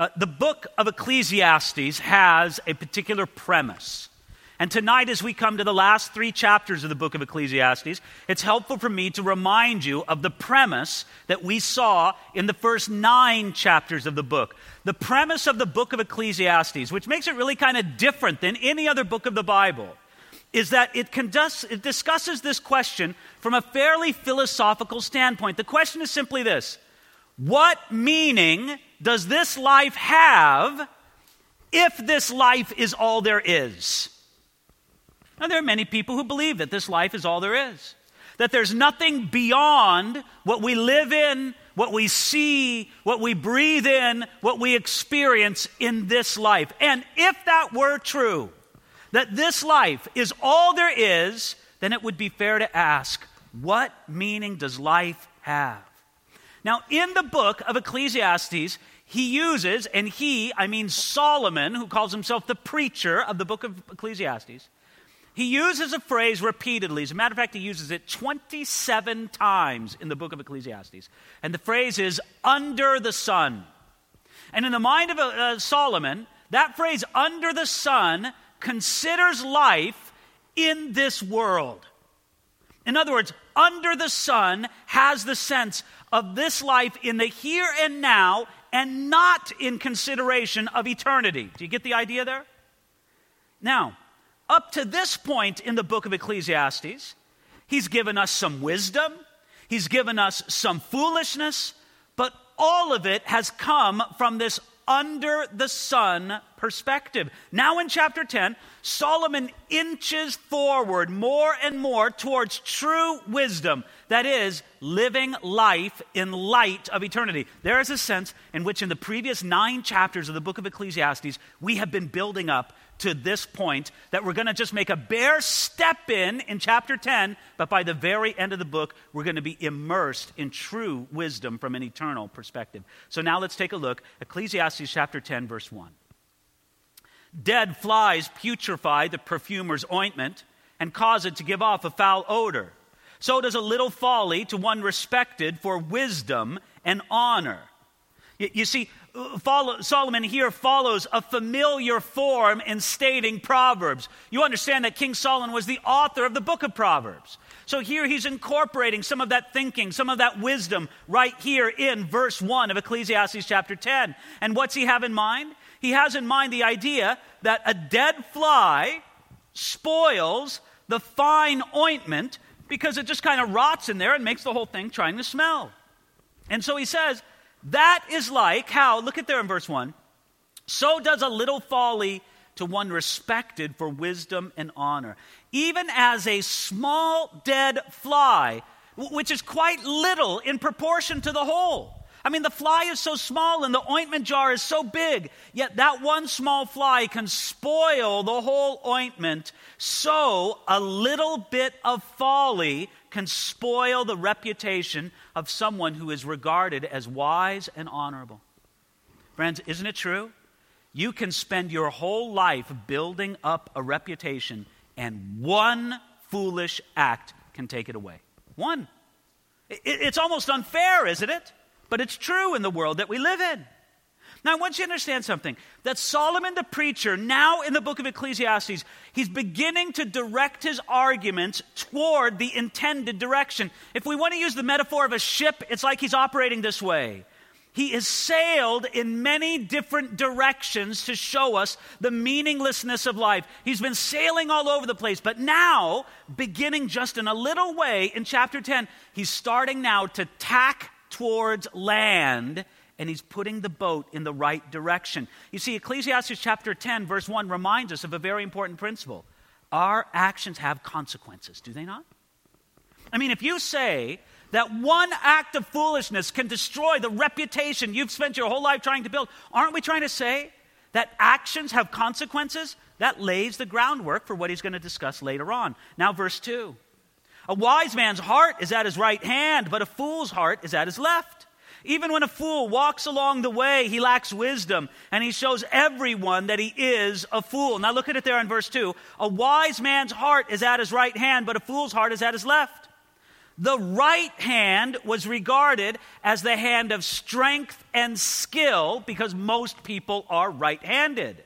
Uh, the book of Ecclesiastes has a particular premise. And tonight, as we come to the last three chapters of the book of Ecclesiastes, it's helpful for me to remind you of the premise that we saw in the first nine chapters of the book. The premise of the book of Ecclesiastes, which makes it really kind of different than any other book of the Bible, is that it, conducts, it discusses this question from a fairly philosophical standpoint. The question is simply this What meaning does this life have if this life is all there is? Now, there are many people who believe that this life is all there is, that there's nothing beyond what we live in, what we see, what we breathe in, what we experience in this life. And if that were true, that this life is all there is, then it would be fair to ask, what meaning does life have? Now, in the book of Ecclesiastes, he uses, and he, I mean Solomon, who calls himself the preacher of the book of Ecclesiastes, he uses a phrase repeatedly. As a matter of fact, he uses it 27 times in the book of Ecclesiastes. And the phrase is under the sun. And in the mind of uh, uh, Solomon, that phrase under the sun considers life in this world. In other words, under the sun has the sense of this life in the here and now and not in consideration of eternity. Do you get the idea there? Now, up to this point in the book of Ecclesiastes, he's given us some wisdom, he's given us some foolishness, but all of it has come from this under the sun perspective. Now, in chapter 10, Solomon inches forward more and more towards true wisdom, that is, living life in light of eternity. There is a sense in which, in the previous nine chapters of the book of Ecclesiastes, we have been building up to this point that we're going to just make a bare step in in chapter 10, but by the very end of the book, we're going to be immersed in true wisdom from an eternal perspective. So now let's take a look. Ecclesiastes chapter 10, verse 1. Dead flies putrefy the perfumer's ointment and cause it to give off a foul odor. So does a little folly to one respected for wisdom and honor. You, see, follow, Solomon here follows a familiar form in stating Proverbs. You understand that King Solomon was the author of the book of Proverbs. So here he's incorporating some of that thinking, some of that wisdom right here in verse 1 of Ecclesiastes chapter 10. And what's he have in mind? He has in mind the idea that a dead fly spoils the fine ointment because it just kind of rots in there and makes the whole thing trying to smell. And so he says, that is like how, look at there in verse 1, so does a little folly to one respected for wisdom and honor. Even as a small dead fly, which is quite little in proportion to the whole. I mean, the fly is so small and the ointment jar is so big, yet that one small fly can spoil the whole ointment. So a little bit of folly can spoil the reputation of someone who is regarded as wise and honorable. Friends, isn't it true? You can spend your whole life building up a reputation, and one foolish act can take it away. One. It's almost unfair, isn't it? But it's true in the world that we live in. Now, I want you to understand something that Solomon the preacher, now in the book of Ecclesiastes, he's beginning to direct his arguments toward the intended direction. If we want to use the metaphor of a ship, it's like he's operating this way. He has sailed in many different directions to show us the meaninglessness of life. He's been sailing all over the place, but now, beginning just in a little way in chapter 10, he's starting now to tack towards land and he's putting the boat in the right direction. You see, Ecclesiastes chapter 10, verse 1 reminds us of a very important principle. Our actions have consequences, do they not? I mean, if you say that one act of foolishness can destroy the reputation you've spent your whole life trying to build, aren't we trying to say that actions have consequences? That lays the groundwork for what he's going to discuss later on. Now, verse 2. A wise man's heart is at his right hand, but a fool's heart is at his left. Even when a fool walks along the way, he lacks wisdom, and he shows everyone that he is a fool. Now look at it there in verse 2. A wise man's heart is at his right hand, but a fool's heart is at his left. The right hand was regarded as the hand of strength and skill because most people are right handed.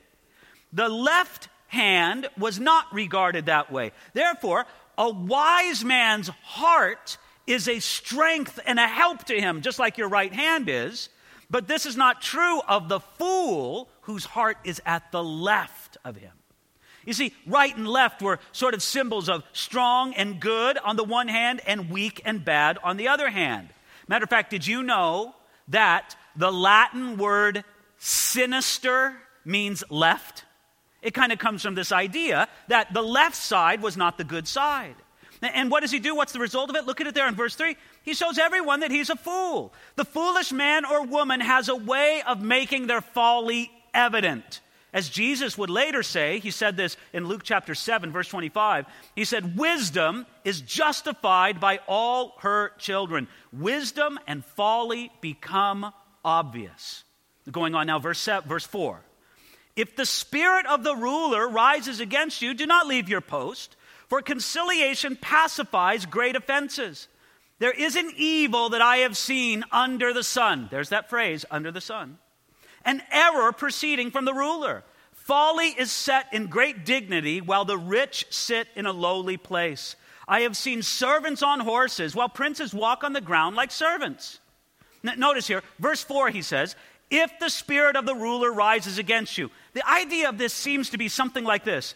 The left hand was not regarded that way. Therefore, a wise man's heart is a strength and a help to him, just like your right hand is. But this is not true of the fool whose heart is at the left of him. You see, right and left were sort of symbols of strong and good on the one hand and weak and bad on the other hand. Matter of fact, did you know that the Latin word sinister means left? It kind of comes from this idea that the left side was not the good side. And what does he do? What's the result of it? Look at it there in verse 3. He shows everyone that he's a fool. The foolish man or woman has a way of making their folly evident. As Jesus would later say, he said this in Luke chapter 7, verse 25. He said, Wisdom is justified by all her children. Wisdom and folly become obvious. Going on now, verse, verse 4. If the spirit of the ruler rises against you, do not leave your post, for conciliation pacifies great offenses. There is an evil that I have seen under the sun. There's that phrase, under the sun an error proceeding from the ruler. Folly is set in great dignity, while the rich sit in a lowly place. I have seen servants on horses, while princes walk on the ground like servants. Notice here, verse 4, he says, If the spirit of the ruler rises against you. The idea of this seems to be something like this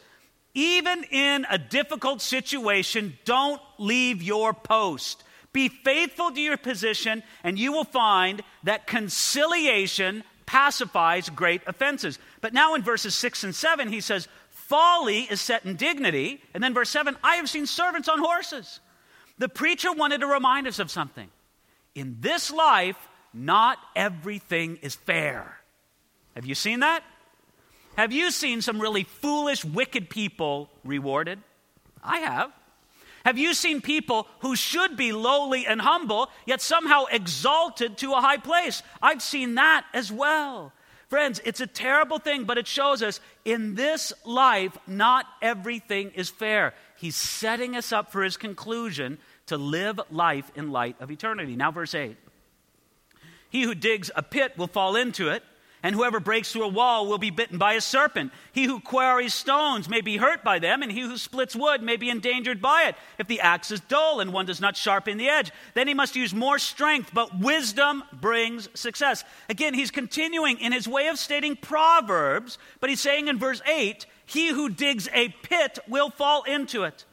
Even in a difficult situation, don't leave your post. Be faithful to your position, and you will find that conciliation pacifies great offenses. But now in verses 6 and 7, he says, Folly is set in dignity. And then verse 7, I have seen servants on horses. The preacher wanted to remind us of something. In this life, not everything is fair. Have you seen that? Have you seen some really foolish, wicked people rewarded? I have. Have you seen people who should be lowly and humble, yet somehow exalted to a high place? I've seen that as well. Friends, it's a terrible thing, but it shows us in this life, not everything is fair. He's setting us up for his conclusion to live life in light of eternity. Now, verse 8 He who digs a pit will fall into it and whoever breaks through a wall will be bitten by a serpent. He who quarries stones may be hurt by them, and he who splits wood may be endangered by it. If the axe is dull and one does not sharpen the edge, then he must use more strength, but wisdom brings success. Again, he's continuing in his way of stating Proverbs, but he's saying in verse 8, He who digs a pit will fall into it.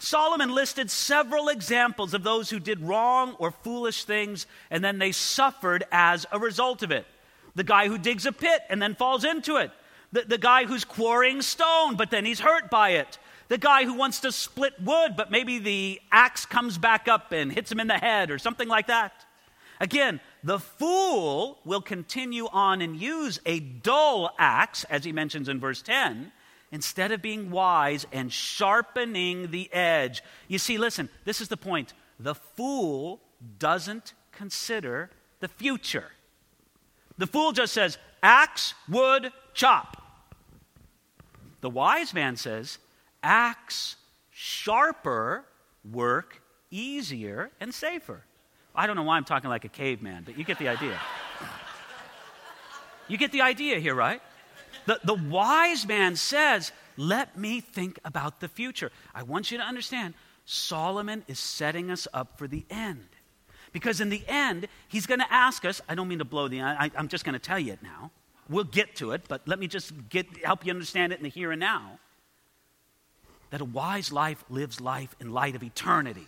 Solomon listed several examples of those who did wrong or foolish things, and then they suffered as a result of it the guy who digs a pit and then falls into it, the, the guy who's quarrying stone, but then he's hurt by it, the guy who wants to split wood, but maybe the axe comes back up and hits him in the head or something like that. Again, the fool will continue on and use a dull axe, as he mentions in verse 10, instead of being wise and sharpening the edge. You see, listen, this is the point. The fool doesn't consider the future. The fool just says, axe, wood, chop. The wise man says, axe, sharper, work, easier, and safer. I don't know why I'm talking like a caveman, but you get the idea. you get the idea here, right? The, the wise man says, Let me think about the future. I want you to understand, Solomon is setting us up for the end. Because in the end, he's going to ask us, I don't mean to blow the, I, I'm just going to tell you it now. We'll get to it, but let me just get, help you understand it in the here and now. That a wise life lives life in light of eternity,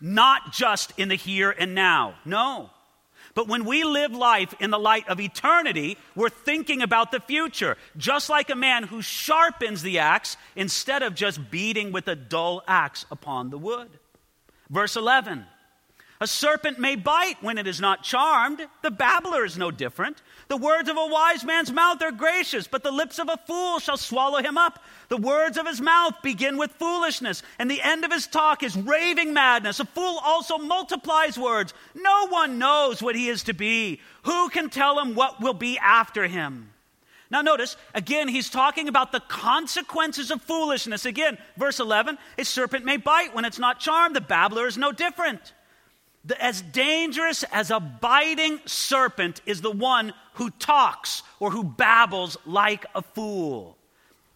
not just in the here and now. No. But when we live life in the light of eternity, we're thinking about the future, just like a man who sharpens the axe instead of just beating with a dull axe upon the wood. Verse 11 a serpent may bite when it is not charmed. The babbler is no different. The words of a wise man's mouth are gracious, but the lips of a fool shall swallow him up. The words of his mouth begin with foolishness, and the end of his talk is raving madness. A fool also multiplies words. No one knows what he is to be. Who can tell him what will be after him? Now, notice, again, he's talking about the consequences of foolishness. Again, verse 11 a serpent may bite when it's not charmed, the babbler is no different. The, as dangerous as a biting serpent is the one who talks or who babbles like a fool.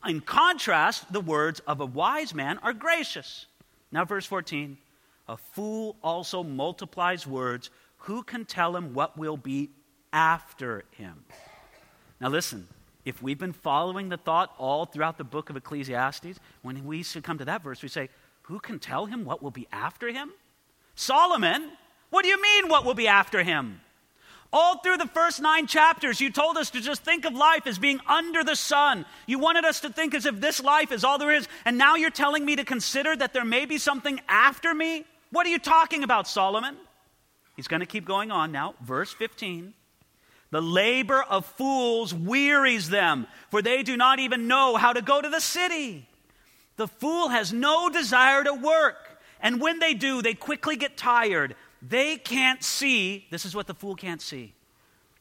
In contrast, the words of a wise man are gracious. Now, verse 14 A fool also multiplies words. Who can tell him what will be after him? Now, listen, if we've been following the thought all throughout the book of Ecclesiastes, when we come to that verse, we say, Who can tell him what will be after him? Solomon, what do you mean, what will be after him? All through the first nine chapters, you told us to just think of life as being under the sun. You wanted us to think as if this life is all there is. And now you're telling me to consider that there may be something after me? What are you talking about, Solomon? He's going to keep going on now. Verse 15. The labor of fools wearies them, for they do not even know how to go to the city. The fool has no desire to work, and when they do, they quickly get tired. They can't see, this is what the fool can't see,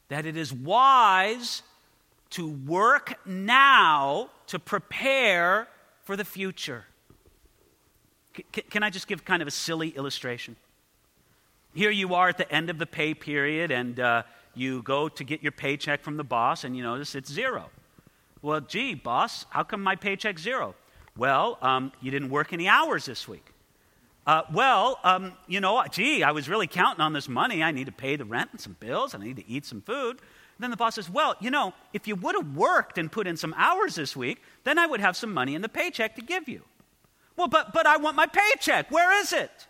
that it is wise to work now to prepare for the future. C- can I just give kind of a silly illustration? Here you are at the end of the pay period, and uh, you go to get your paycheck from the boss, and you notice it's zero. Well, gee, boss, how come my paycheck's zero? Well, um, you didn't work any hours this week. Uh, well, um, you know, gee, I was really counting on this money. I need to pay the rent and some bills. I need to eat some food. And then the boss says, Well, you know, if you would have worked and put in some hours this week, then I would have some money in the paycheck to give you. Well, but, but I want my paycheck. Where is it?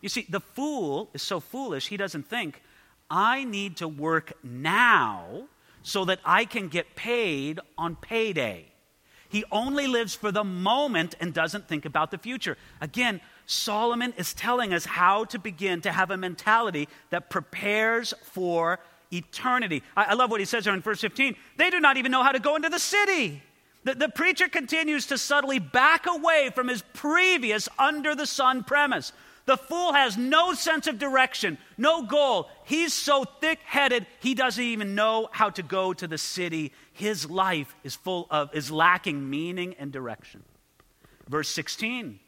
You see, the fool is so foolish, he doesn't think, I need to work now so that I can get paid on payday. He only lives for the moment and doesn't think about the future. Again, Solomon is telling us how to begin to have a mentality that prepares for eternity. I, I love what he says here in verse 15. They do not even know how to go into the city. The, the preacher continues to subtly back away from his previous under the sun premise. The fool has no sense of direction, no goal. He's so thick headed, he doesn't even know how to go to the city. His life is full of, is lacking meaning and direction. Verse 16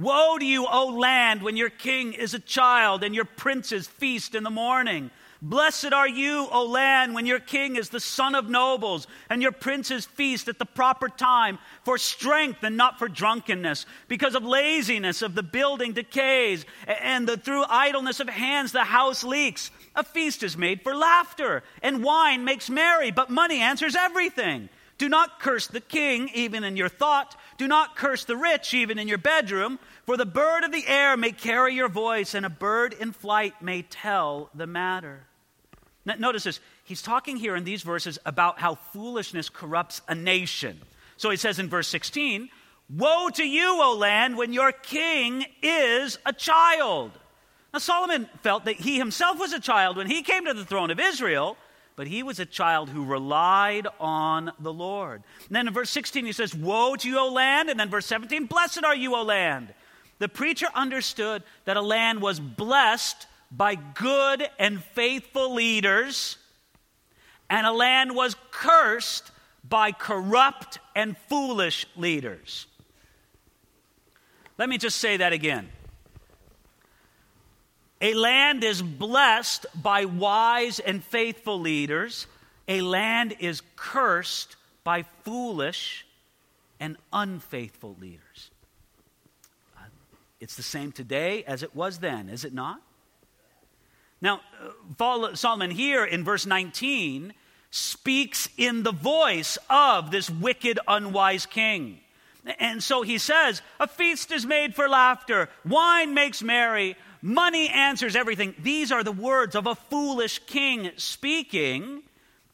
Woe to you, O land, when your king is a child and your princes feast in the morning. Blessed are you, O land, when your king is the son of nobles and your princes feast at the proper time for strength and not for drunkenness. Because of laziness of the building decays and the, through idleness of hands the house leaks. A feast is made for laughter and wine makes merry, but money answers everything. Do not curse the king, even in your thought. Do not curse the rich, even in your bedroom. For the bird of the air may carry your voice, and a bird in flight may tell the matter. Now, notice this. He's talking here in these verses about how foolishness corrupts a nation. So he says in verse 16, Woe to you, O land, when your king is a child. Now, Solomon felt that he himself was a child when he came to the throne of Israel but he was a child who relied on the Lord. And then in verse 16, he says, Woe to you, O land. And then verse 17, Blessed are you, O land. The preacher understood that a land was blessed by good and faithful leaders, and a land was cursed by corrupt and foolish leaders. Let me just say that again. A land is blessed by wise and faithful leaders. A land is cursed by foolish and unfaithful leaders. It's the same today as it was then, is it not? Now, uh, Solomon here in verse 19 speaks in the voice of this wicked, unwise king. And so he says, A feast is made for laughter, wine makes merry, Money answers everything. These are the words of a foolish king speaking.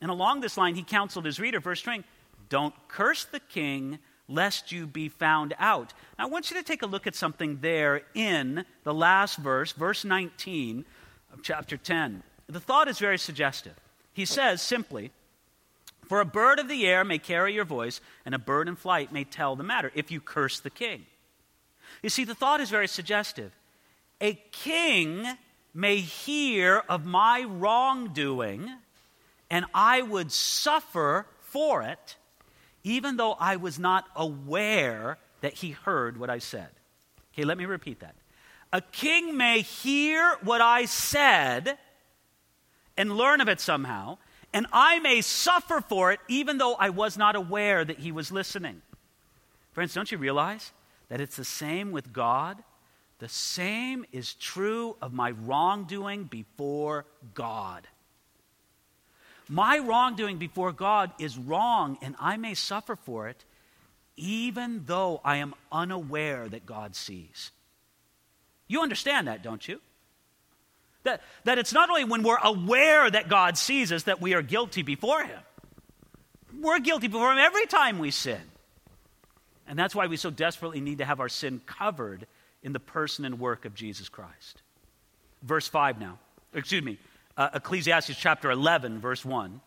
And along this line, he counseled his reader, verse 20, don't curse the king lest you be found out. Now, I want you to take a look at something there in the last verse, verse 19 of chapter 10. The thought is very suggestive. He says simply, For a bird of the air may carry your voice, and a bird in flight may tell the matter, if you curse the king. You see, the thought is very suggestive. A king may hear of my wrongdoing, and I would suffer for it, even though I was not aware that he heard what I said. Okay, let me repeat that. a king may hear what I said and learn of it somehow, and I may suffer for it even though I was not aware that he was listening. Friends, don't you realize that it's the same with God? The same is true of my wrongdoing before God. My wrongdoing before God is wrong, and I may suffer for it, even though I am unaware that God sees. You understand that, don't you? That, that it's not only when we're aware that God sees us that we are guilty before Him. We're guilty before Him every time we sin. And that's why we so desperately need to have our sin covered in the person and work of Jesus Christ. Verse 5 now. Excuse me. Uh, Ecclesiastes chapter 11, verse 1.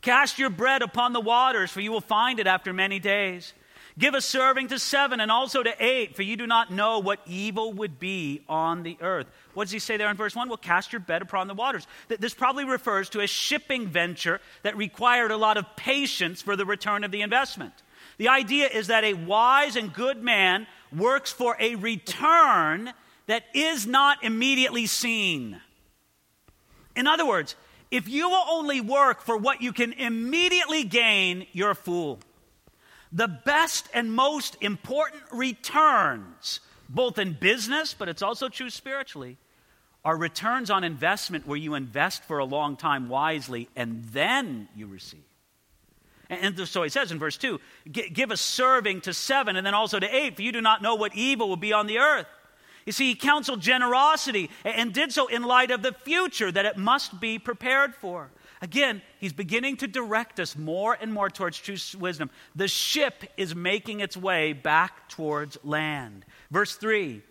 Cast your bread upon the waters, for you will find it after many days. Give a serving to seven and also to eight, for you do not know what evil would be on the earth. What does he say there in verse 1? Well, cast your bed upon the waters. This probably refers to a shipping venture that required a lot of patience for the return of the investment. The idea is that a wise and good man works for a return that is not immediately seen. In other words, if you will only work for what you can immediately gain, you're a fool. The best and most important returns, both in business, but it's also true spiritually, are returns on investment where you invest for a long time wisely and then you receive. And so he says in verse 2 give a serving to seven and then also to eight, for you do not know what evil will be on the earth. You see, he counseled generosity and did so in light of the future that it must be prepared for. Again, he's beginning to direct us more and more towards true wisdom. The ship is making its way back towards land. Verse 3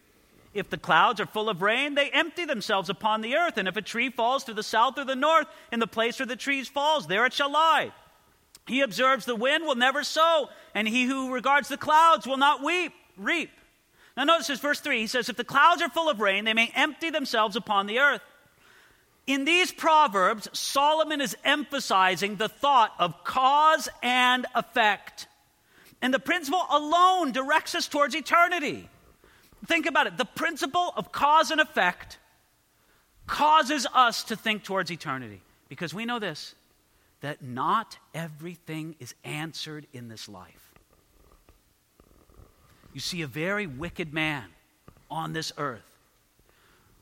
If the clouds are full of rain, they empty themselves upon the earth. And if a tree falls to the south or the north, in the place where the tree falls, there it shall lie. He observes the wind will never sow, and he who regards the clouds will not weep, reap. Now, notice this, verse 3. He says, If the clouds are full of rain, they may empty themselves upon the earth. In these proverbs, Solomon is emphasizing the thought of cause and effect. And the principle alone directs us towards eternity. Think about it. The principle of cause and effect causes us to think towards eternity. Because we know this that not everything is answered in this life. You see a very wicked man on this earth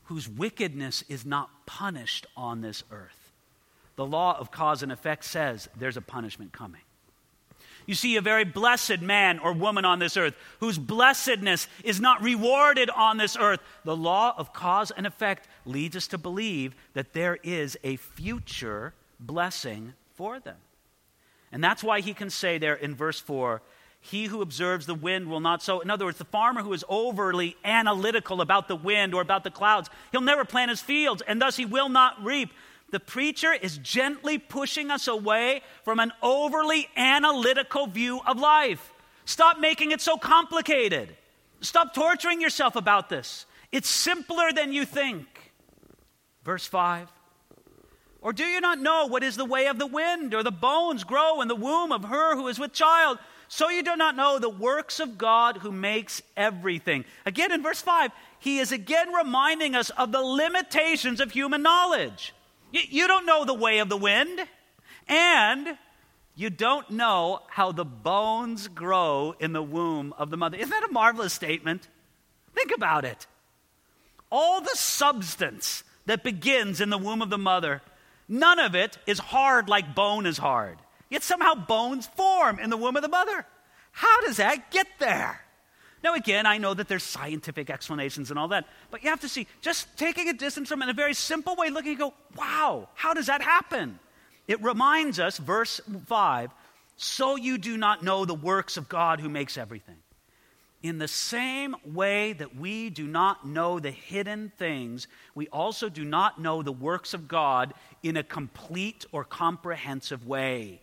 whose wickedness is not punished on this earth. The law of cause and effect says there's a punishment coming. You see a very blessed man or woman on this earth whose blessedness is not rewarded on this earth. The law of cause and effect leads us to believe that there is a future blessing for them. And that's why he can say there in verse 4 he who observes the wind will not sow. In other words, the farmer who is overly analytical about the wind or about the clouds, he'll never plant his fields, and thus he will not reap. The preacher is gently pushing us away from an overly analytical view of life. Stop making it so complicated. Stop torturing yourself about this. It's simpler than you think. Verse 5 Or do you not know what is the way of the wind, or the bones grow in the womb of her who is with child? So you do not know the works of God who makes everything. Again, in verse 5, he is again reminding us of the limitations of human knowledge. You, you don't know the way of the wind, and you don't know how the bones grow in the womb of the mother. Isn't that a marvelous statement? Think about it. All the substance that begins in the womb of the mother, none of it is hard like bone is hard. Yet somehow bones form in the womb of the mother. How does that get there? Now, again, I know that there's scientific explanations and all that, but you have to see, just taking a distance from it in a very simple way, looking and go, wow, how does that happen? It reminds us, verse 5, so you do not know the works of God who makes everything. In the same way that we do not know the hidden things, we also do not know the works of God in a complete or comprehensive way.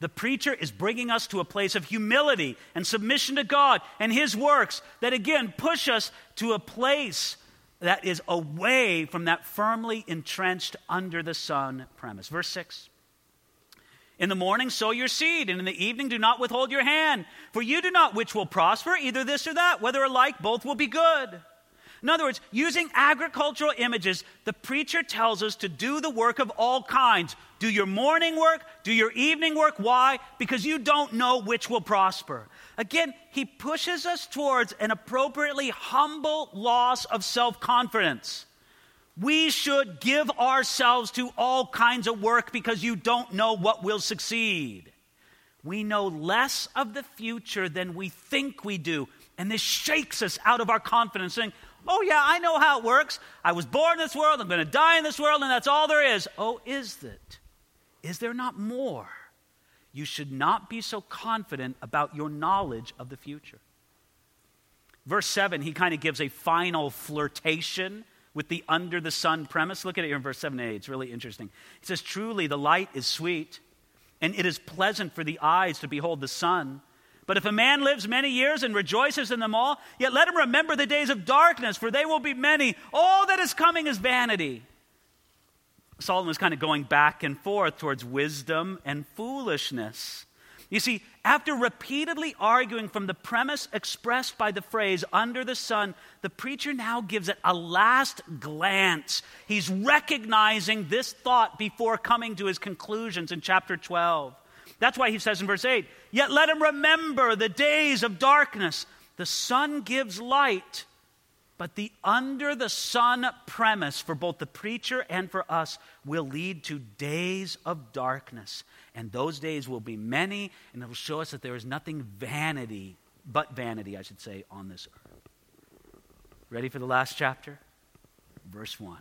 The preacher is bringing us to a place of humility and submission to God and His works that again push us to a place that is away from that firmly entrenched under the sun premise. Verse 6. In the morning, sow your seed, and in the evening, do not withhold your hand. For you do not which will prosper, either this or that. Whether alike, both will be good. In other words, using agricultural images, the preacher tells us to do the work of all kinds. Do your morning work, do your evening work. Why? Because you don't know which will prosper. Again, he pushes us towards an appropriately humble loss of self confidence. We should give ourselves to all kinds of work because you don't know what will succeed. We know less of the future than we think we do. And this shakes us out of our confidence, saying, Oh, yeah, I know how it works. I was born in this world, I'm going to die in this world, and that's all there is. Oh, is it? Is there not more? You should not be so confident about your knowledge of the future. Verse 7, he kind of gives a final flirtation with the under the sun premise. Look at it here in verse 7 8. It's really interesting. He says, Truly, the light is sweet, and it is pleasant for the eyes to behold the sun but if a man lives many years and rejoices in them all, yet let him remember the days of darkness, for they will be many. All that is coming is vanity. Solomon is kind of going back and forth towards wisdom and foolishness. You see, after repeatedly arguing from the premise expressed by the phrase under the sun, the preacher now gives it a last glance. He's recognizing this thought before coming to his conclusions in chapter 12. That's why he says in verse 8, Yet let him remember the days of darkness. The sun gives light, but the under the sun premise for both the preacher and for us will lead to days of darkness. And those days will be many, and it will show us that there is nothing vanity, but vanity, I should say, on this earth. Ready for the last chapter? Verse 1.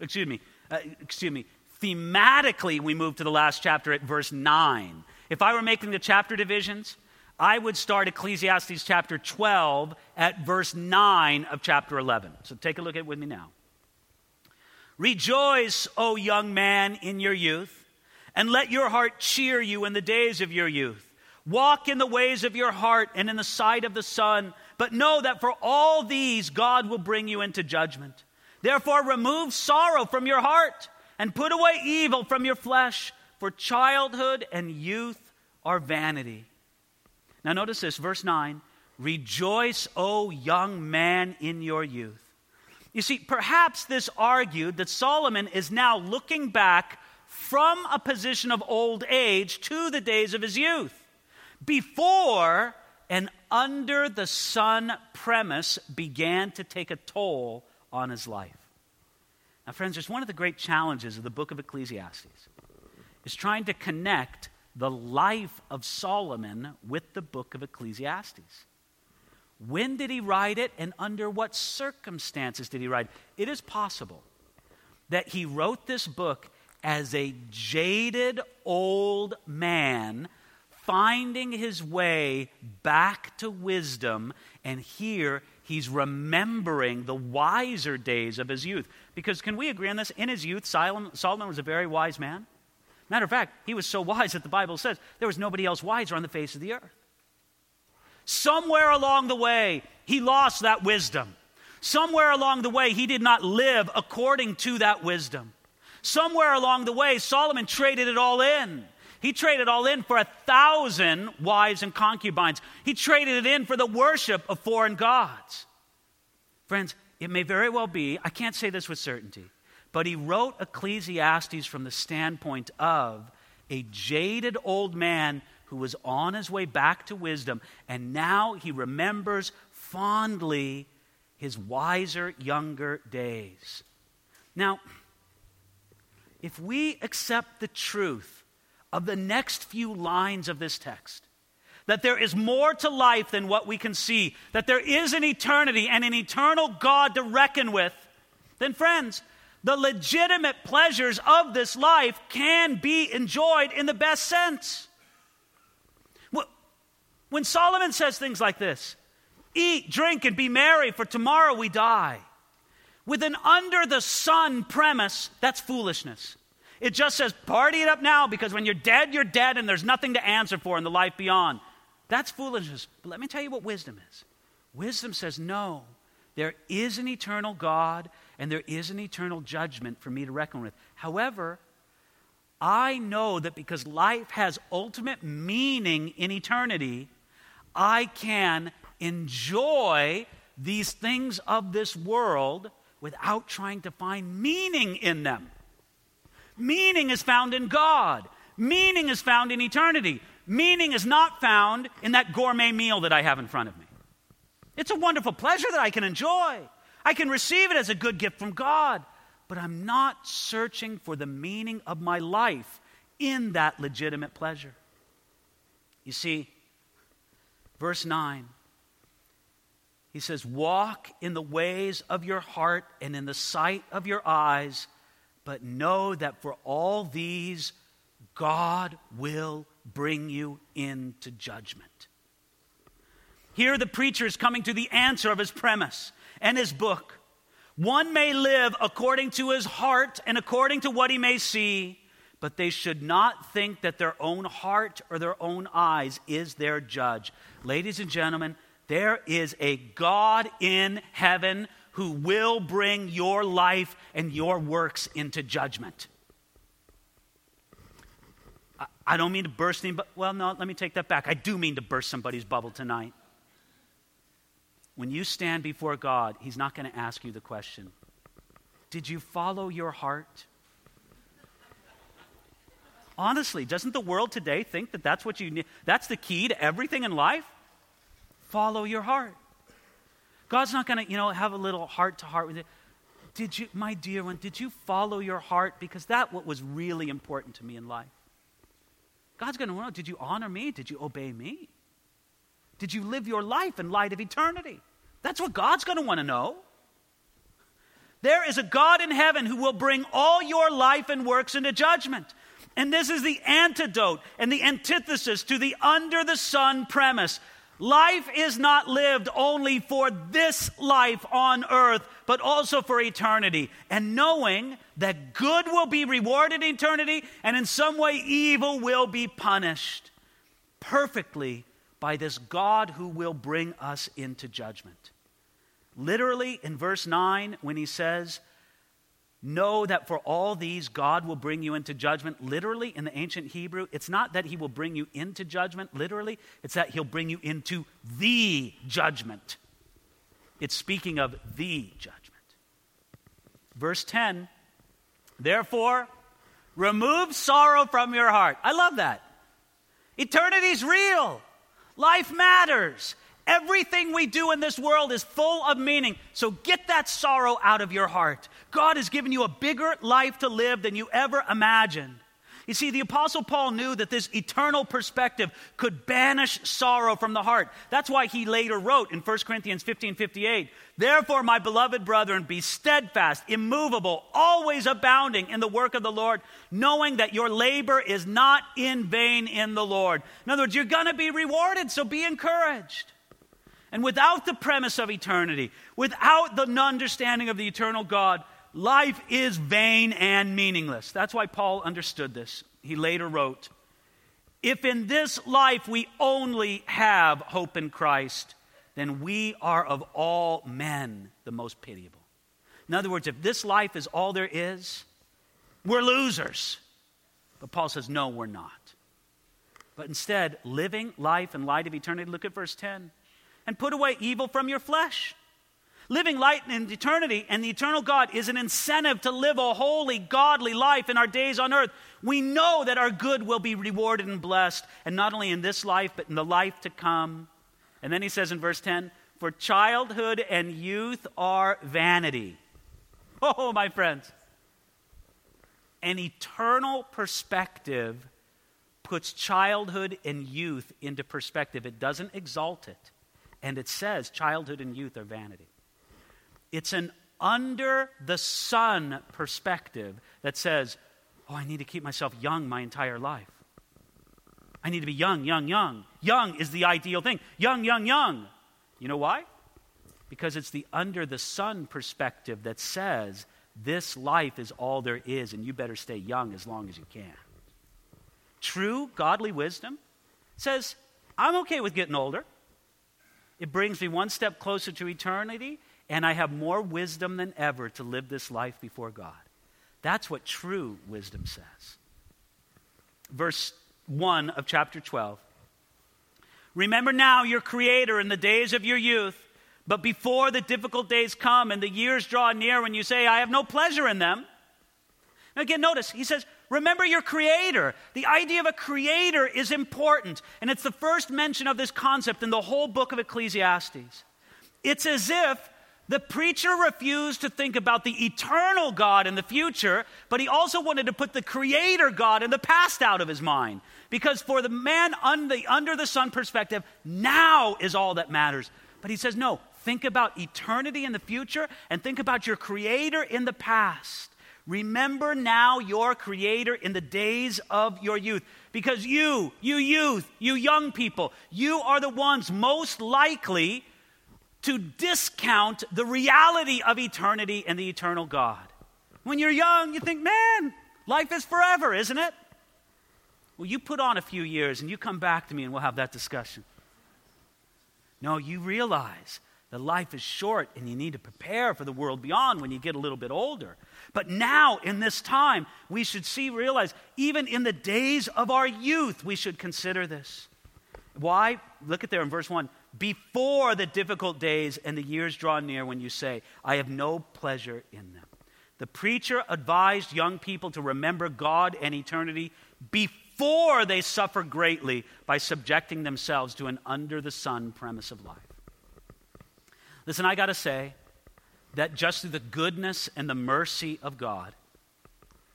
Excuse me. Uh, excuse me. Thematically, we move to the last chapter at verse 9. If I were making the chapter divisions, I would start Ecclesiastes chapter 12 at verse 9 of chapter 11. So take a look at it with me now. Rejoice, O young man, in your youth, and let your heart cheer you in the days of your youth. Walk in the ways of your heart and in the sight of the sun, but know that for all these God will bring you into judgment. Therefore, remove sorrow from your heart and put away evil from your flesh, for childhood and youth are vanity. Now, notice this, verse 9 Rejoice, O young man, in your youth. You see, perhaps this argued that Solomon is now looking back from a position of old age to the days of his youth, before and under the sun premise began to take a toll on his life. Now, friends, there's one of the great challenges of the book of Ecclesiastes is trying to connect the life of Solomon with the book of Ecclesiastes. When did he write it and under what circumstances did he write it? It is possible that he wrote this book as a jaded old man finding his way back to wisdom, and here he's remembering the wiser days of his youth. Because can we agree on this? In his youth, Solomon was a very wise man. Matter of fact, he was so wise that the Bible says there was nobody else wiser on the face of the earth. Somewhere along the way, he lost that wisdom. Somewhere along the way, he did not live according to that wisdom. Somewhere along the way, Solomon traded it all in. He traded all in for a thousand wives and concubines. He traded it in for the worship of foreign gods. Friends, it may very well be, I can't say this with certainty, but he wrote Ecclesiastes from the standpoint of a jaded old man who was on his way back to wisdom, and now he remembers fondly his wiser, younger days. Now, if we accept the truth of the next few lines of this text, that there is more to life than what we can see, that there is an eternity and an eternal God to reckon with, then, friends, the legitimate pleasures of this life can be enjoyed in the best sense. When Solomon says things like this eat, drink, and be merry, for tomorrow we die, with an under the sun premise, that's foolishness. It just says, party it up now because when you're dead, you're dead and there's nothing to answer for in the life beyond. That's foolishness. But let me tell you what wisdom is wisdom says, no, there is an eternal God and there is an eternal judgment for me to reckon with. However, I know that because life has ultimate meaning in eternity, I can enjoy these things of this world without trying to find meaning in them. Meaning is found in God. Meaning is found in eternity. Meaning is not found in that gourmet meal that I have in front of me. It's a wonderful pleasure that I can enjoy. I can receive it as a good gift from God, but I'm not searching for the meaning of my life in that legitimate pleasure. You see, verse 9, he says, Walk in the ways of your heart and in the sight of your eyes, but know that for all these, God will bring you into judgment. Here, the preacher is coming to the answer of his premise and his book. One may live according to his heart and according to what he may see, but they should not think that their own heart or their own eyes is their judge. Ladies and gentlemen, there is a God in heaven who will bring your life and your works into judgment. I don't mean to burst any, but well, no, let me take that back. I do mean to burst somebody's bubble tonight. When you stand before God, He's not going to ask you the question Did you follow your heart? Honestly, doesn't the world today think that that's what you need? That's the key to everything in life? Follow your heart. God's not going to, you know, have a little heart to heart with it. Did you, my dear one, did you follow your heart? Because that what was really important to me in life. God's going to know, did you honor me? Did you obey me? Did you live your life in light of eternity? That's what God's going to want to know. There is a God in heaven who will bring all your life and works into judgment. And this is the antidote and the antithesis to the under the sun premise. Life is not lived only for this life on earth, but also for eternity. And knowing that good will be rewarded in eternity and in some way evil will be punished perfectly by this God who will bring us into judgment. Literally, in verse 9, when he says, Know that for all these God will bring you into judgment. Literally, in the ancient Hebrew, it's not that he will bring you into judgment, literally, it's that he'll bring you into the judgment. It's speaking of the judgment. Verse 10 Therefore, remove sorrow from your heart. I love that. Eternity's real, life matters. Everything we do in this world is full of meaning. So get that sorrow out of your heart. God has given you a bigger life to live than you ever imagined. You see, the Apostle Paul knew that this eternal perspective could banish sorrow from the heart. That's why he later wrote in 1 Corinthians 15 58, Therefore, my beloved brethren, be steadfast, immovable, always abounding in the work of the Lord, knowing that your labor is not in vain in the Lord. In other words, you're going to be rewarded, so be encouraged. And without the premise of eternity, without the understanding of the eternal God, life is vain and meaningless. That's why Paul understood this. He later wrote, If in this life we only have hope in Christ, then we are of all men the most pitiable. In other words, if this life is all there is, we're losers. But Paul says, no, we're not. But instead, living life in light of eternity, look at verse 10 and put away evil from your flesh. Living light in eternity and the eternal God is an incentive to live a holy, godly life in our days on earth. We know that our good will be rewarded and blessed, and not only in this life, but in the life to come. And then he says in verse 10 For childhood and youth are vanity. Oh, my friends. An eternal perspective puts childhood and youth into perspective, it doesn't exalt it. And it says childhood and youth are vanity. It's an under the sun perspective that says, oh, I need to keep myself young my entire life. I need to be young, young, young. Young is the ideal thing. Young, young, young. You know why? Because it's the under the sun perspective that says this life is all there is and you better stay young as long as you can. True godly wisdom says, I'm okay with getting older. It brings me one step closer to eternity, and I have more wisdom than ever to live this life before God. That's what true wisdom says. Verse 1 of chapter 12. Remember now your Creator in the days of your youth But before the difficult days come and the years draw near when you say, I have no pleasure in them. Now, again, notice, he says, Remember your creator. The idea of a creator is important, and it's the first mention of this concept in the whole book of Ecclesiastes. It's as if the preacher refused to think about the eternal God in the future, but he also wanted to put the creator God in the past out of his mind. Because for the man under the, under the sun perspective, now is all that matters. But he says, no, think about eternity in the future and think about your creator in the past. Remember now your creator in the days of your youth. Because you, you youth, you young people, you are the ones most likely to discount the reality of eternity and the eternal God. When you're young, you think, man, life is forever, isn't it? Well, you put on a few years and you come back to me and we'll have that discussion. No, you realize life is short and you need to prepare for the world beyond when you get a little bit older. But now, in this time, we should see, realize, even in the days of our youth, we should consider this. Why? Look at there in verse 1 before the difficult days and the years draw near when you say, I have no pleasure in them. The preacher advised young people to remember God and eternity before they suffer greatly by subjecting themselves to an under the sun premise of life. Listen, I got to say that just through the goodness and the mercy of God,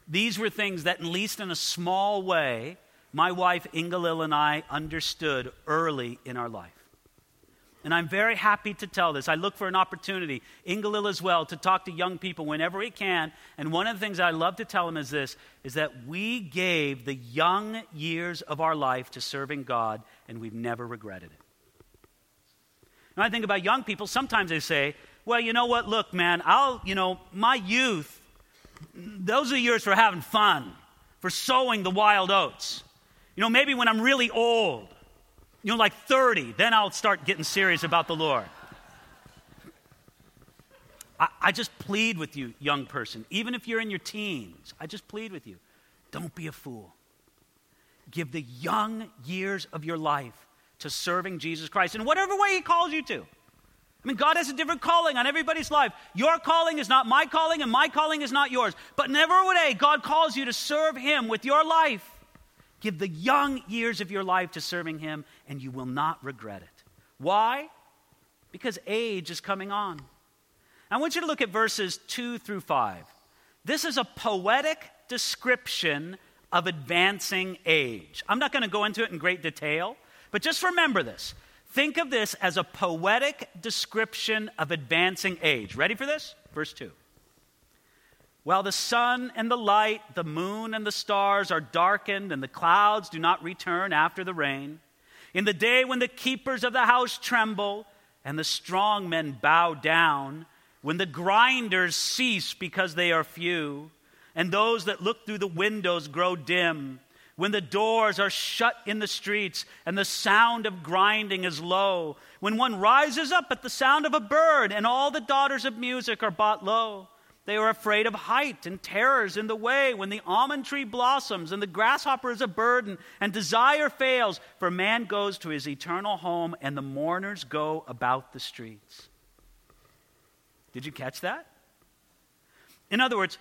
these were things that, at least in a small way, my wife Inga-Lill and I understood early in our life. And I'm very happy to tell this. I look for an opportunity, Inga-Lill as well, to talk to young people whenever we can. And one of the things I love to tell them is this is that we gave the young years of our life to serving God, and we've never regretted it. When I think about young people, sometimes they say, well, you know what, look, man, I'll, you know, my youth, those are years for having fun, for sowing the wild oats. You know, maybe when I'm really old, you know, like 30, then I'll start getting serious about the Lord. I, I just plead with you, young person, even if you're in your teens, I just plead with you don't be a fool. Give the young years of your life to serving Jesus Christ in whatever way He calls you to. I mean, God has a different calling on everybody's life. Your calling is not my calling, and my calling is not yours. But never would a God calls you to serve Him with your life. Give the young years of your life to serving Him, and you will not regret it. Why? Because age is coming on. I want you to look at verses 2 through 5. This is a poetic description of advancing age. I'm not going to go into it in great detail, but just remember this. Think of this as a poetic description of advancing age. Ready for this? Verse 2. While the sun and the light, the moon and the stars are darkened, and the clouds do not return after the rain, in the day when the keepers of the house tremble, and the strong men bow down, when the grinders cease because they are few, and those that look through the windows grow dim, when the doors are shut in the streets, and the sound of grinding is low, when one rises up at the sound of a bird, and all the daughters of music are brought low they are afraid of height and terrors in the way when the almond tree blossoms and the grasshopper is a burden and desire fails, for man goes to his eternal home and the mourners go about the streets. Did you catch that? In other words,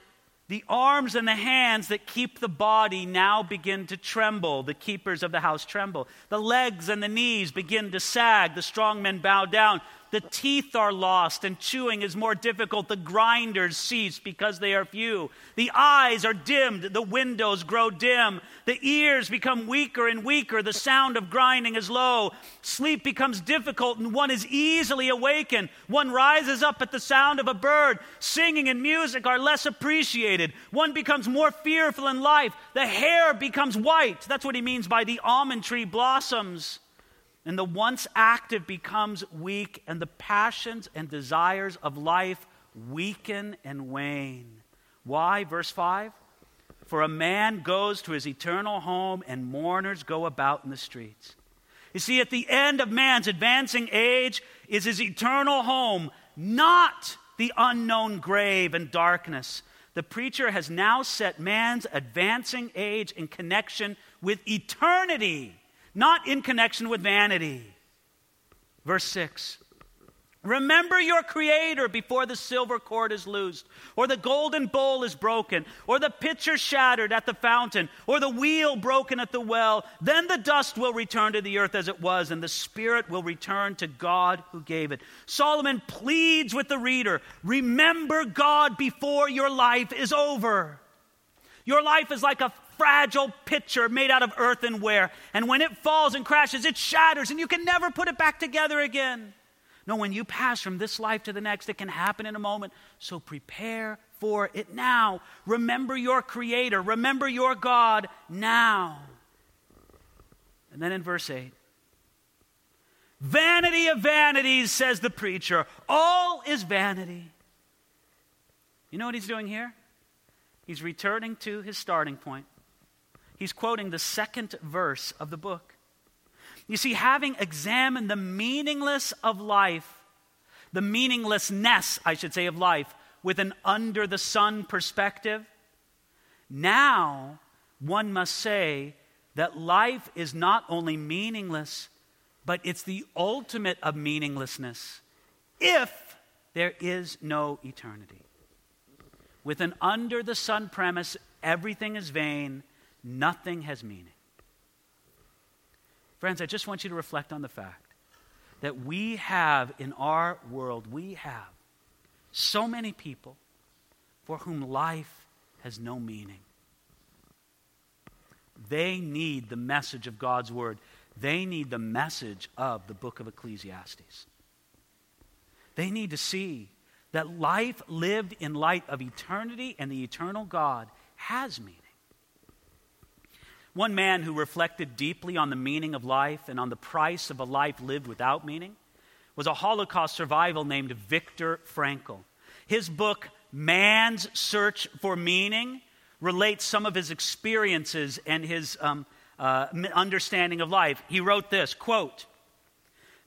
the arms and the hands that keep the body now begin to tremble. The keepers of the house tremble. The legs and the knees begin to sag. The strong men bow down. The teeth are lost, and chewing is more difficult. The grinders cease because they are few. The eyes are dimmed. The windows grow dim. The ears become weaker and weaker. The sound of grinding is low. Sleep becomes difficult, and one is easily awakened. One rises up at the sound of a bird. Singing and music are less appreciated. One becomes more fearful in life. The hair becomes white. That's what he means by the almond tree blossoms. And the once active becomes weak, and the passions and desires of life weaken and wane. Why? Verse 5 For a man goes to his eternal home, and mourners go about in the streets. You see, at the end of man's advancing age is his eternal home, not the unknown grave and darkness. The preacher has now set man's advancing age in connection with eternity not in connection with vanity. Verse 6 Remember your Creator before the silver cord is loosed, or the golden bowl is broken, or the pitcher shattered at the fountain, or the wheel broken at the well. Then the dust will return to the earth as it was, and the Spirit will return to God who gave it. Solomon pleads with the reader remember God before your life is over. Your life is like a fragile pitcher made out of earthenware, and when it falls and crashes, it shatters, and you can never put it back together again. No, when you pass from this life to the next, it can happen in a moment. So prepare for it now. Remember your Creator, remember your God now. And then in verse 8, Vanity of vanities, says the preacher. All is vanity. You know what he's doing here? He's returning to his starting point. He's quoting the second verse of the book. You see, having examined the meaningless of life, the meaninglessness, I should say, of life, with an under the sun perspective, now one must say that life is not only meaningless, but it's the ultimate of meaninglessness if there is no eternity. With an under the sun premise, everything is vain, nothing has meaning. Friends, I just want you to reflect on the fact that we have in our world, we have so many people for whom life has no meaning. They need the message of God's word. They need the message of the book of Ecclesiastes. They need to see that life lived in light of eternity and the eternal God has meaning. One man who reflected deeply on the meaning of life and on the price of a life lived without meaning was a Holocaust survivor named Viktor Frankl. His book, Man's Search for Meaning, relates some of his experiences and his um, uh, understanding of life. He wrote this quote,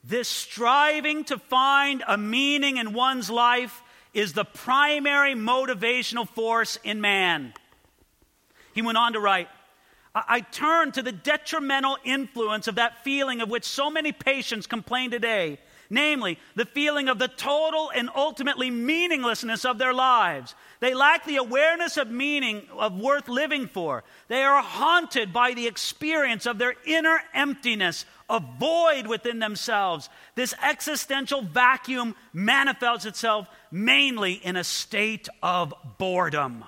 This striving to find a meaning in one's life is the primary motivational force in man. He went on to write, I turn to the detrimental influence of that feeling of which so many patients complain today, namely, the feeling of the total and ultimately meaninglessness of their lives. They lack the awareness of meaning, of worth living for. They are haunted by the experience of their inner emptiness, a void within themselves. This existential vacuum manifests itself mainly in a state of boredom.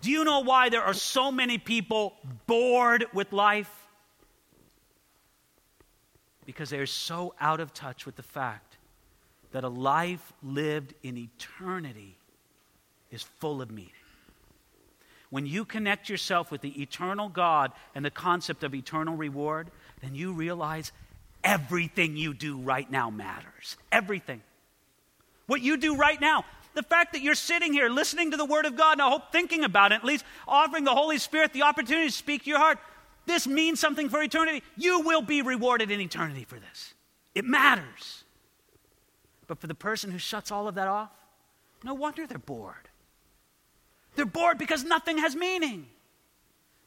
Do you know why there are so many people bored with life? Because they're so out of touch with the fact that a life lived in eternity is full of meaning. When you connect yourself with the eternal God and the concept of eternal reward, then you realize everything you do right now matters. Everything. What you do right now the fact that you're sitting here listening to the Word of God, and I hope thinking about it, at least offering the Holy Spirit the opportunity to speak to your heart, this means something for eternity. You will be rewarded in eternity for this. It matters. But for the person who shuts all of that off, no wonder they're bored. They're bored because nothing has meaning,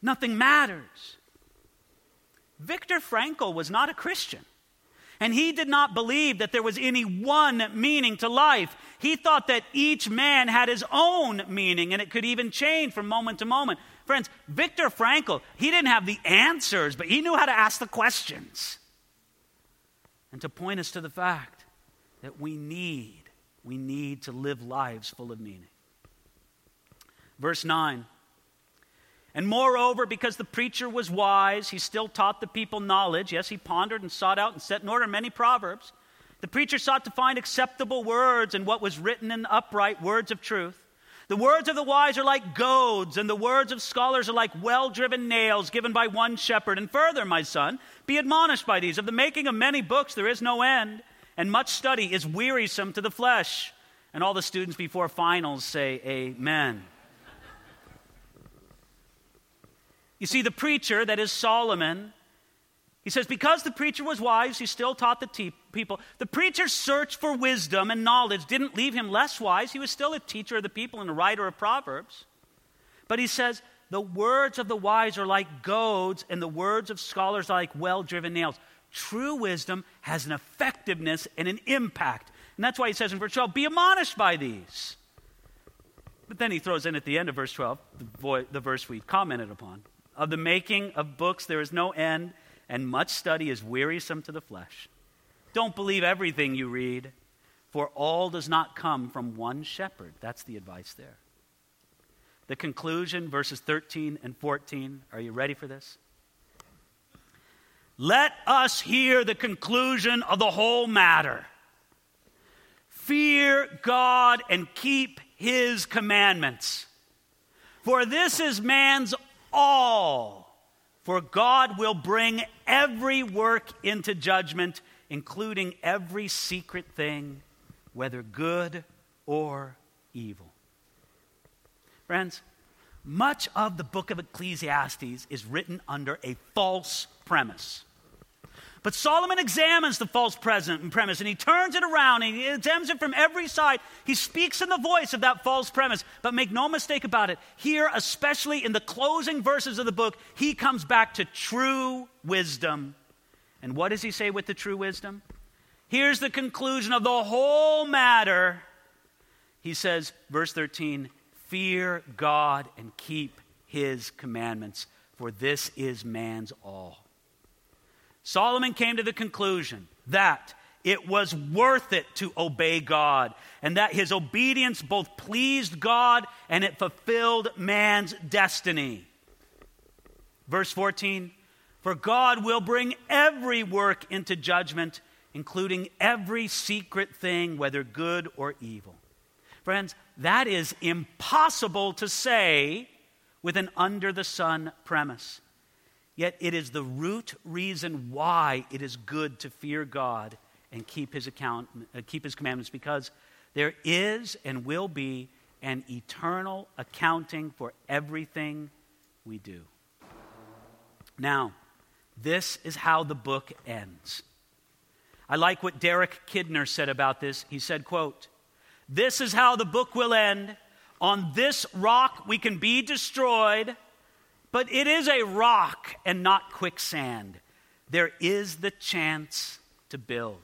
nothing matters. Viktor Frankl was not a Christian. And he did not believe that there was any one meaning to life. He thought that each man had his own meaning and it could even change from moment to moment. Friends, Viktor Frankl, he didn't have the answers, but he knew how to ask the questions and to point us to the fact that we need, we need to live lives full of meaning. Verse 9 and moreover, because the preacher was wise, he still taught the people knowledge. Yes, he pondered and sought out and set in order many proverbs. The preacher sought to find acceptable words in what was written in upright words of truth. The words of the wise are like goads, and the words of scholars are like well driven nails given by one shepherd. And further, my son, be admonished by these. Of the making of many books there is no end, and much study is wearisome to the flesh. And all the students before finals say, Amen. You see, the preacher, that is Solomon, he says, because the preacher was wise, he still taught the te- people. The preacher's search for wisdom and knowledge didn't leave him less wise. He was still a teacher of the people and a writer of Proverbs. But he says, the words of the wise are like goads, and the words of scholars are like well driven nails. True wisdom has an effectiveness and an impact. And that's why he says in verse 12, be admonished by these. But then he throws in at the end of verse 12, the, vo- the verse we commented upon. Of the making of books there is no end, and much study is wearisome to the flesh. Don't believe everything you read, for all does not come from one shepherd. That's the advice there. The conclusion, verses 13 and 14. Are you ready for this? Let us hear the conclusion of the whole matter. Fear God and keep his commandments. For this is man's all. For God will bring every work into judgment, including every secret thing, whether good or evil. Friends, much of the book of Ecclesiastes is written under a false premise. But Solomon examines the false present and premise and he turns it around and he examines it from every side. He speaks in the voice of that false premise. But make no mistake about it, here, especially in the closing verses of the book, he comes back to true wisdom. And what does he say with the true wisdom? Here's the conclusion of the whole matter. He says, verse 13, fear God and keep his commandments, for this is man's all. Solomon came to the conclusion that it was worth it to obey God, and that his obedience both pleased God and it fulfilled man's destiny. Verse 14 For God will bring every work into judgment, including every secret thing, whether good or evil. Friends, that is impossible to say with an under the sun premise. Yet it is the root reason why it is good to fear God and keep his, account, uh, keep his commandments because there is and will be an eternal accounting for everything we do. Now, this is how the book ends. I like what Derek Kidner said about this. He said, quote, "This is how the book will end. On this rock we can be destroyed." But it is a rock and not quicksand. There is the chance to build.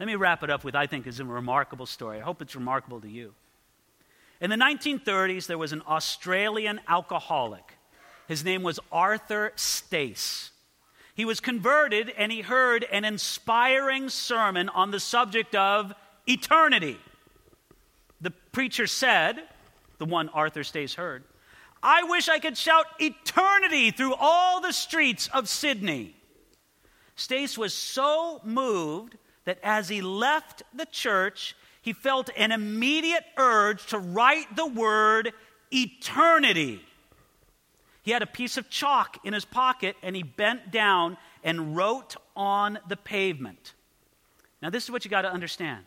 Let me wrap it up with I think is a remarkable story. I hope it's remarkable to you. In the 1930s, there was an Australian alcoholic. His name was Arthur Stace. He was converted and he heard an inspiring sermon on the subject of eternity. The preacher said, the one Arthur Stace heard, I wish I could shout eternity through all the streets of Sydney. Stace was so moved that as he left the church, he felt an immediate urge to write the word eternity. He had a piece of chalk in his pocket and he bent down and wrote on the pavement. Now, this is what you got to understand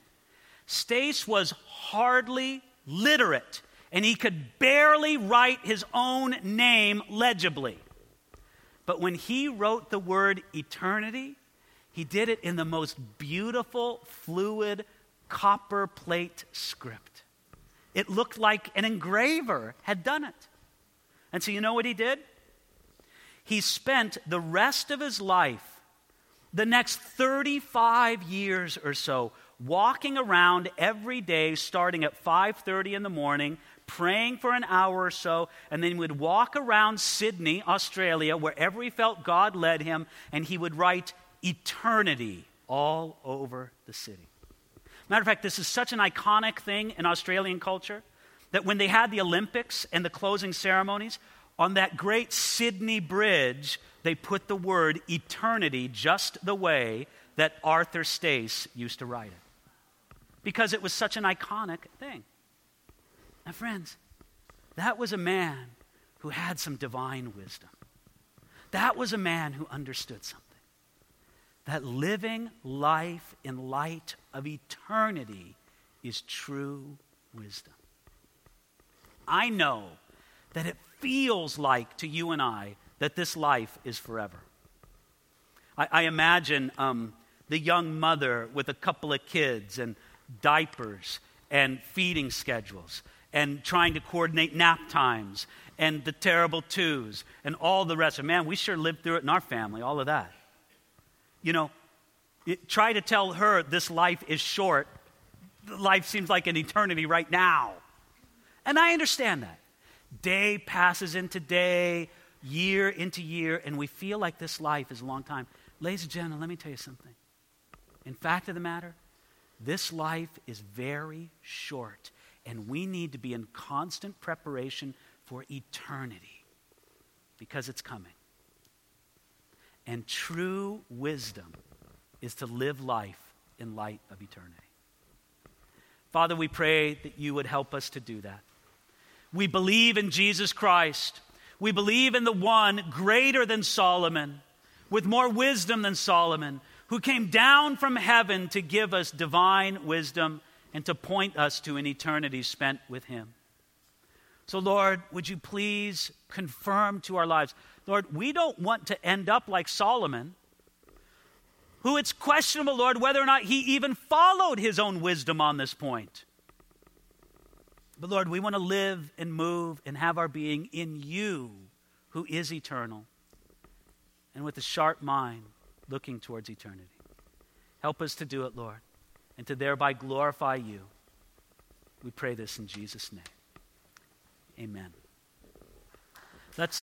Stace was hardly literate and he could barely write his own name legibly. But when he wrote the word eternity, he did it in the most beautiful, fluid copper plate script. It looked like an engraver had done it. And so, you know what he did? He spent the rest of his life, the next 35 years or so, walking around every day starting at 5:30 in the morning praying for an hour or so, and then he would walk around Sydney, Australia, wherever he felt God led him, and he would write eternity all over the city. Matter of fact, this is such an iconic thing in Australian culture that when they had the Olympics and the closing ceremonies, on that great Sydney Bridge, they put the word eternity just the way that Arthur Stace used to write it. Because it was such an iconic thing. Now, friends, that was a man who had some divine wisdom. That was a man who understood something. That living life in light of eternity is true wisdom. I know that it feels like to you and I that this life is forever. I, I imagine um, the young mother with a couple of kids and diapers and feeding schedules and trying to coordinate nap times and the terrible twos and all the rest of Man, we sure lived through it in our family, all of that. you know, try to tell her this life is short. Life seems like an eternity right now. And I understand that. Day passes into day, year into year, and we feel like this life is a long time. Ladies and gentlemen, let me tell you something. In fact of the matter, this life is very short, and we need to be in constant preparation for eternity because it's coming. And true wisdom is to live life in light of eternity. Father, we pray that you would help us to do that. We believe in Jesus Christ. We believe in the one greater than Solomon, with more wisdom than Solomon, who came down from heaven to give us divine wisdom and to point us to an eternity spent with him. So, Lord, would you please confirm to our lives? Lord, we don't want to end up like Solomon, who it's questionable, Lord, whether or not he even followed his own wisdom on this point. But Lord, we want to live and move and have our being in you, who is eternal, and with a sharp mind looking towards eternity. Help us to do it, Lord, and to thereby glorify you. We pray this in Jesus' name. Amen. Let's